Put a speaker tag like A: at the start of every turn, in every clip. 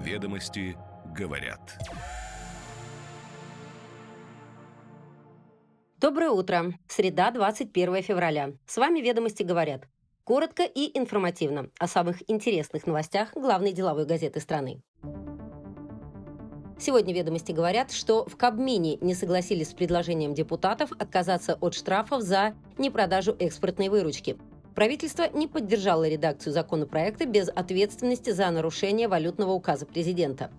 A: Ведомости говорят.
B: Доброе утро. Среда, 21 февраля. С вами «Ведомости говорят». Коротко и информативно о самых интересных новостях главной деловой газеты страны. Сегодня «Ведомости» говорят, что в Кабмине не согласились с предложением депутатов отказаться от штрафов за непродажу экспортной выручки. Правительство не поддержало редакцию законопроекта без ответственности за нарушение валютного указа президента.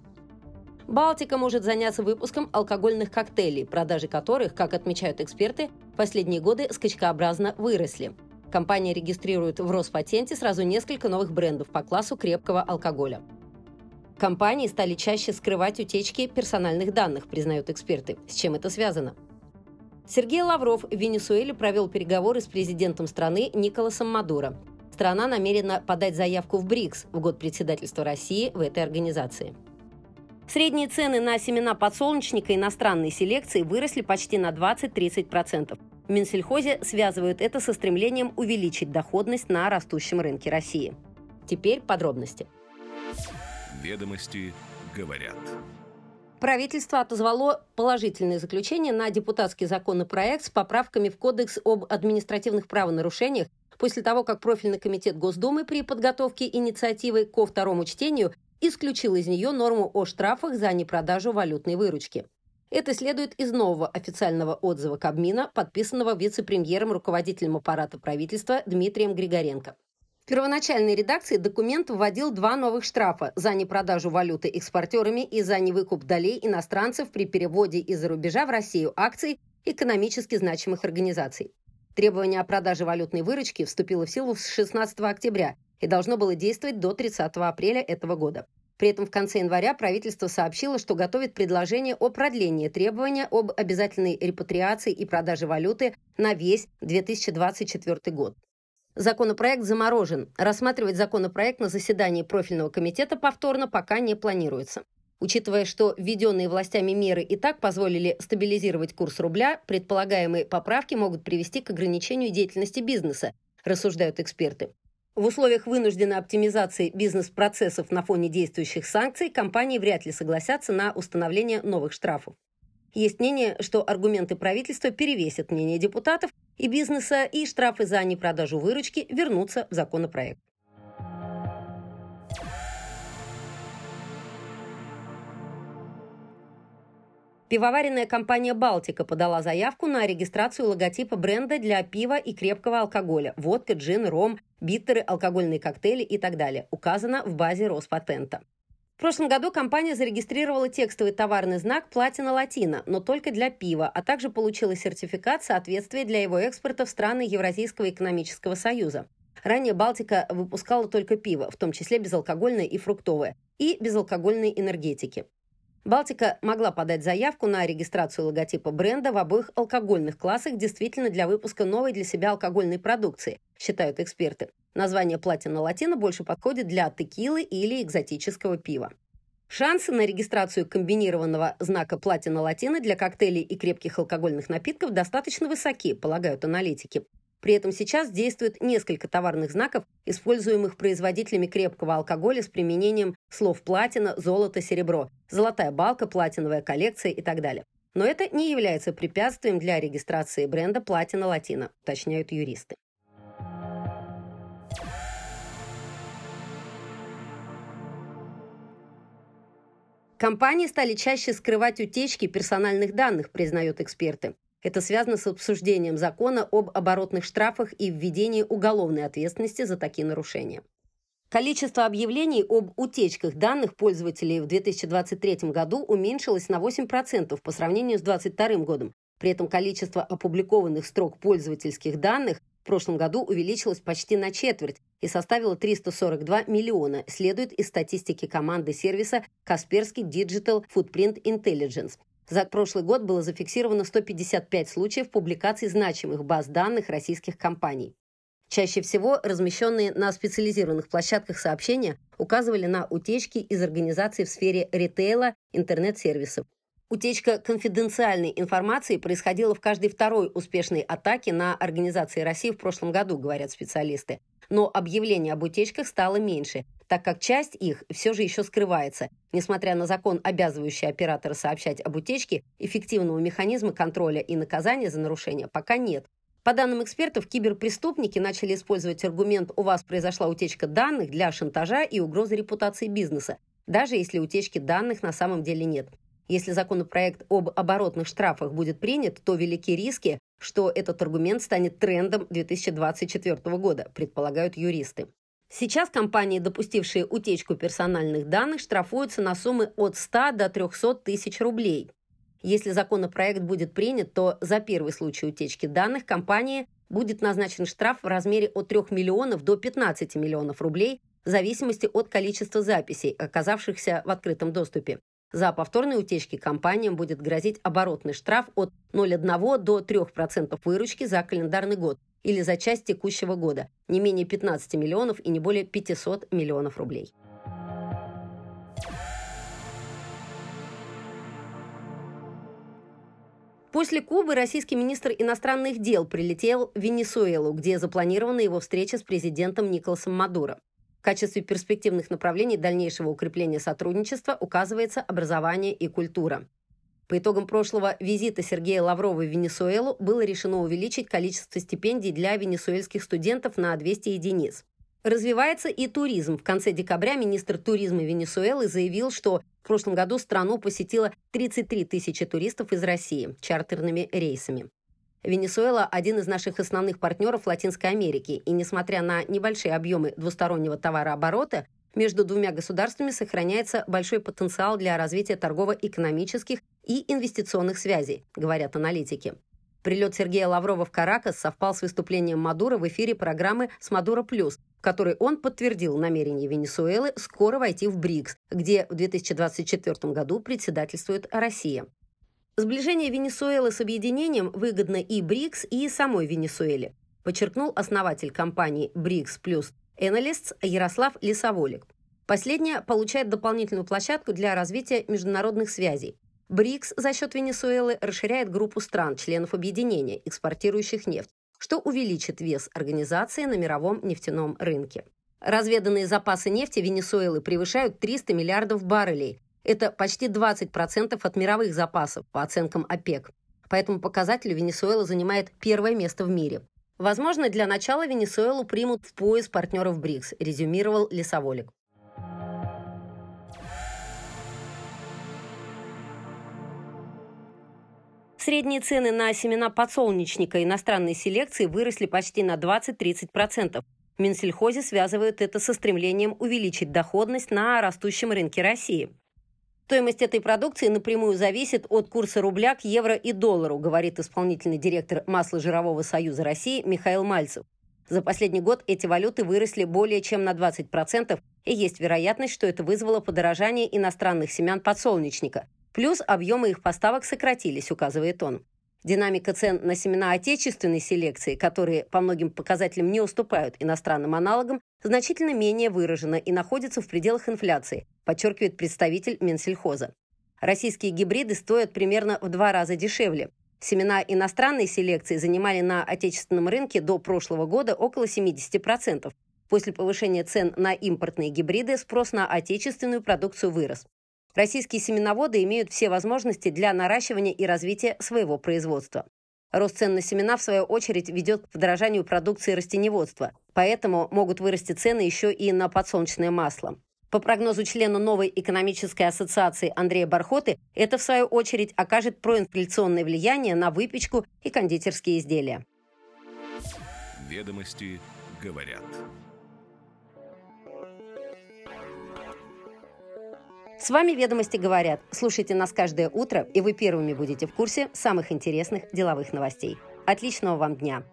B: Балтика может заняться выпуском алкогольных коктейлей, продажи которых, как отмечают эксперты, последние годы скачкообразно выросли. Компания регистрирует в Роспатенте сразу несколько новых брендов по классу крепкого алкоголя. Компании стали чаще скрывать утечки персональных данных, признают эксперты. С чем это связано? Сергей Лавров в Венесуэле провел переговоры с президентом страны Николасом Мадуро. Страна намерена подать заявку в БРИКС в год председательства России в этой организации. Средние цены на семена подсолнечника иностранной селекции выросли почти на 20-30%. В Минсельхозе связывают это со стремлением увеличить доходность на растущем рынке России. Теперь подробности.
A: Ведомости говорят.
B: Правительство отозвало положительное заключение на депутатский законопроект с поправками в Кодекс об административных правонарушениях после того, как профильный комитет Госдумы при подготовке инициативы ко второму чтению исключил из нее норму о штрафах за непродажу валютной выручки. Это следует из нового официального отзыва Кабмина, подписанного вице-премьером руководителем аппарата правительства Дмитрием Григоренко. В первоначальной редакции документ вводил два новых штрафа за непродажу валюты экспортерами и за невыкуп долей иностранцев при переводе из-за рубежа в Россию акций экономически значимых организаций. Требование о продаже валютной выручки вступило в силу с 16 октября и должно было действовать до 30 апреля этого года. При этом в конце января правительство сообщило, что готовит предложение о продлении требования об обязательной репатриации и продаже валюты на весь 2024 год. Законопроект заморожен. Рассматривать законопроект на заседании профильного комитета повторно пока не планируется. Учитывая, что введенные властями меры и так позволили стабилизировать курс рубля, предполагаемые поправки могут привести к ограничению деятельности бизнеса, рассуждают эксперты. В условиях вынужденной оптимизации бизнес-процессов на фоне действующих санкций компании вряд ли согласятся на установление новых штрафов. Есть мнение, что аргументы правительства перевесят мнение депутатов и бизнеса, и штрафы за непродажу выручки вернутся в законопроект. Пивоваренная компания «Балтика» подала заявку на регистрацию логотипа бренда для пива и крепкого алкоголя – водка, джин, ром, биттеры, алкогольные коктейли и так далее. Указано в базе Роспатента. В прошлом году компания зарегистрировала текстовый товарный знак «Платина Латина», но только для пива, а также получила сертификат соответствия для его экспорта в страны Евразийского экономического союза. Ранее «Балтика» выпускала только пиво, в том числе безалкогольное и фруктовое, и безалкогольные энергетики. «Балтика» могла подать заявку на регистрацию логотипа бренда в обоих алкогольных классах действительно для выпуска новой для себя алкогольной продукции, считают эксперты. Название «Платина Латина» больше подходит для текилы или экзотического пива. Шансы на регистрацию комбинированного знака «Платина Латина» для коктейлей и крепких алкогольных напитков достаточно высоки, полагают аналитики. При этом сейчас действует несколько товарных знаков, используемых производителями крепкого алкоголя с применением слов «платина», «золото», «серебро», «золотая балка», «платиновая коллекция» и так далее. Но это не является препятствием для регистрации бренда «Платина Латина», уточняют юристы. Компании стали чаще скрывать утечки персональных данных, признают эксперты. Это связано с обсуждением закона об оборотных штрафах и введении уголовной ответственности за такие нарушения. Количество объявлений об утечках данных пользователей в 2023 году уменьшилось на 8% по сравнению с 2022 годом. При этом количество опубликованных строк пользовательских данных в прошлом году увеличилось почти на четверть и составило 342 миллиона, следует из статистики команды сервиса Kaspersky Digital Footprint Intelligence. За прошлый год было зафиксировано 155 случаев публикаций значимых баз данных российских компаний. Чаще всего размещенные на специализированных площадках сообщения указывали на утечки из организаций в сфере ритейла, интернет-сервисов. Утечка конфиденциальной информации происходила в каждой второй успешной атаке на организации России в прошлом году, говорят специалисты. Но объявлений об утечках стало меньше – так как часть их все же еще скрывается. Несмотря на закон, обязывающий оператора сообщать об утечке, эффективного механизма контроля и наказания за нарушение пока нет. По данным экспертов, киберпреступники начали использовать аргумент «у вас произошла утечка данных» для шантажа и угрозы репутации бизнеса, даже если утечки данных на самом деле нет. Если законопроект об оборотных штрафах будет принят, то велики риски, что этот аргумент станет трендом 2024 года, предполагают юристы. Сейчас компании, допустившие утечку персональных данных, штрафуются на суммы от 100 до 300 тысяч рублей. Если законопроект будет принят, то за первый случай утечки данных компании будет назначен штраф в размере от 3 миллионов до 15 миллионов рублей в зависимости от количества записей, оказавшихся в открытом доступе. За повторные утечки компаниям будет грозить оборотный штраф от 0,1 до 3% выручки за календарный год или за часть текущего года, не менее 15 миллионов и не более 500 миллионов рублей. После Кубы российский министр иностранных дел прилетел в Венесуэлу, где запланирована его встреча с президентом Николасом Мадуро. В качестве перспективных направлений дальнейшего укрепления сотрудничества указывается образование и культура. По итогам прошлого визита Сергея Лаврова в Венесуэлу было решено увеличить количество стипендий для венесуэльских студентов на 200 единиц. Развивается и туризм. В конце декабря министр туризма Венесуэлы заявил, что в прошлом году страну посетило 33 тысячи туристов из России чартерными рейсами. Венесуэла – один из наших основных партнеров Латинской Америки, и несмотря на небольшие объемы двустороннего товарооборота, между двумя государствами сохраняется большой потенциал для развития торгово-экономических и инвестиционных связей, говорят аналитики. Прилет Сергея Лаврова в Каракас совпал с выступлением Мадуро в эфире программы «С Мадуро плюс», в которой он подтвердил намерение Венесуэлы скоро войти в БРИКС, где в 2024 году председательствует Россия. Сближение Венесуэлы с объединением выгодно и БРИКС, и самой Венесуэле, подчеркнул основатель компании БРИКС плюс Analysts Ярослав Лисоволик. Последняя получает дополнительную площадку для развития международных связей. БРИКС за счет Венесуэлы расширяет группу стран, членов объединения, экспортирующих нефть, что увеличит вес организации на мировом нефтяном рынке. Разведанные запасы нефти Венесуэлы превышают 300 миллиардов баррелей. Это почти 20% от мировых запасов, по оценкам ОПЕК. По этому показателю Венесуэла занимает первое место в мире. Возможно, для начала Венесуэлу примут в пояс партнеров БРИКС, резюмировал Лесоволик. Средние цены на семена подсолнечника иностранной селекции выросли почти на 20-30%. В Минсельхозе связывают это со стремлением увеличить доходность на растущем рынке России. Стоимость этой продукции напрямую зависит от курса рубля к евро и доллару, говорит исполнительный директор Масло-жирового союза России Михаил Мальцев. За последний год эти валюты выросли более чем на 20%, и есть вероятность, что это вызвало подорожание иностранных семян подсолнечника. Плюс объемы их поставок сократились, указывает он. Динамика цен на семена отечественной селекции, которые по многим показателям не уступают иностранным аналогам, значительно менее выражена и находится в пределах инфляции, подчеркивает представитель Минсельхоза. Российские гибриды стоят примерно в два раза дешевле. Семена иностранной селекции занимали на отечественном рынке до прошлого года около 70%. После повышения цен на импортные гибриды спрос на отечественную продукцию вырос. Российские семеноводы имеют все возможности для наращивания и развития своего производства. Рост цен на семена, в свою очередь, ведет к подорожанию продукции растеневодства, поэтому могут вырасти цены еще и на подсолнечное масло. По прогнозу члена новой экономической ассоциации Андрея Бархоты, это, в свою очередь, окажет проинфляционное влияние на выпечку и кондитерские изделия.
A: Ведомости говорят.
B: С вами «Ведомости говорят». Слушайте нас каждое утро, и вы первыми будете в курсе самых интересных деловых новостей. Отличного вам дня!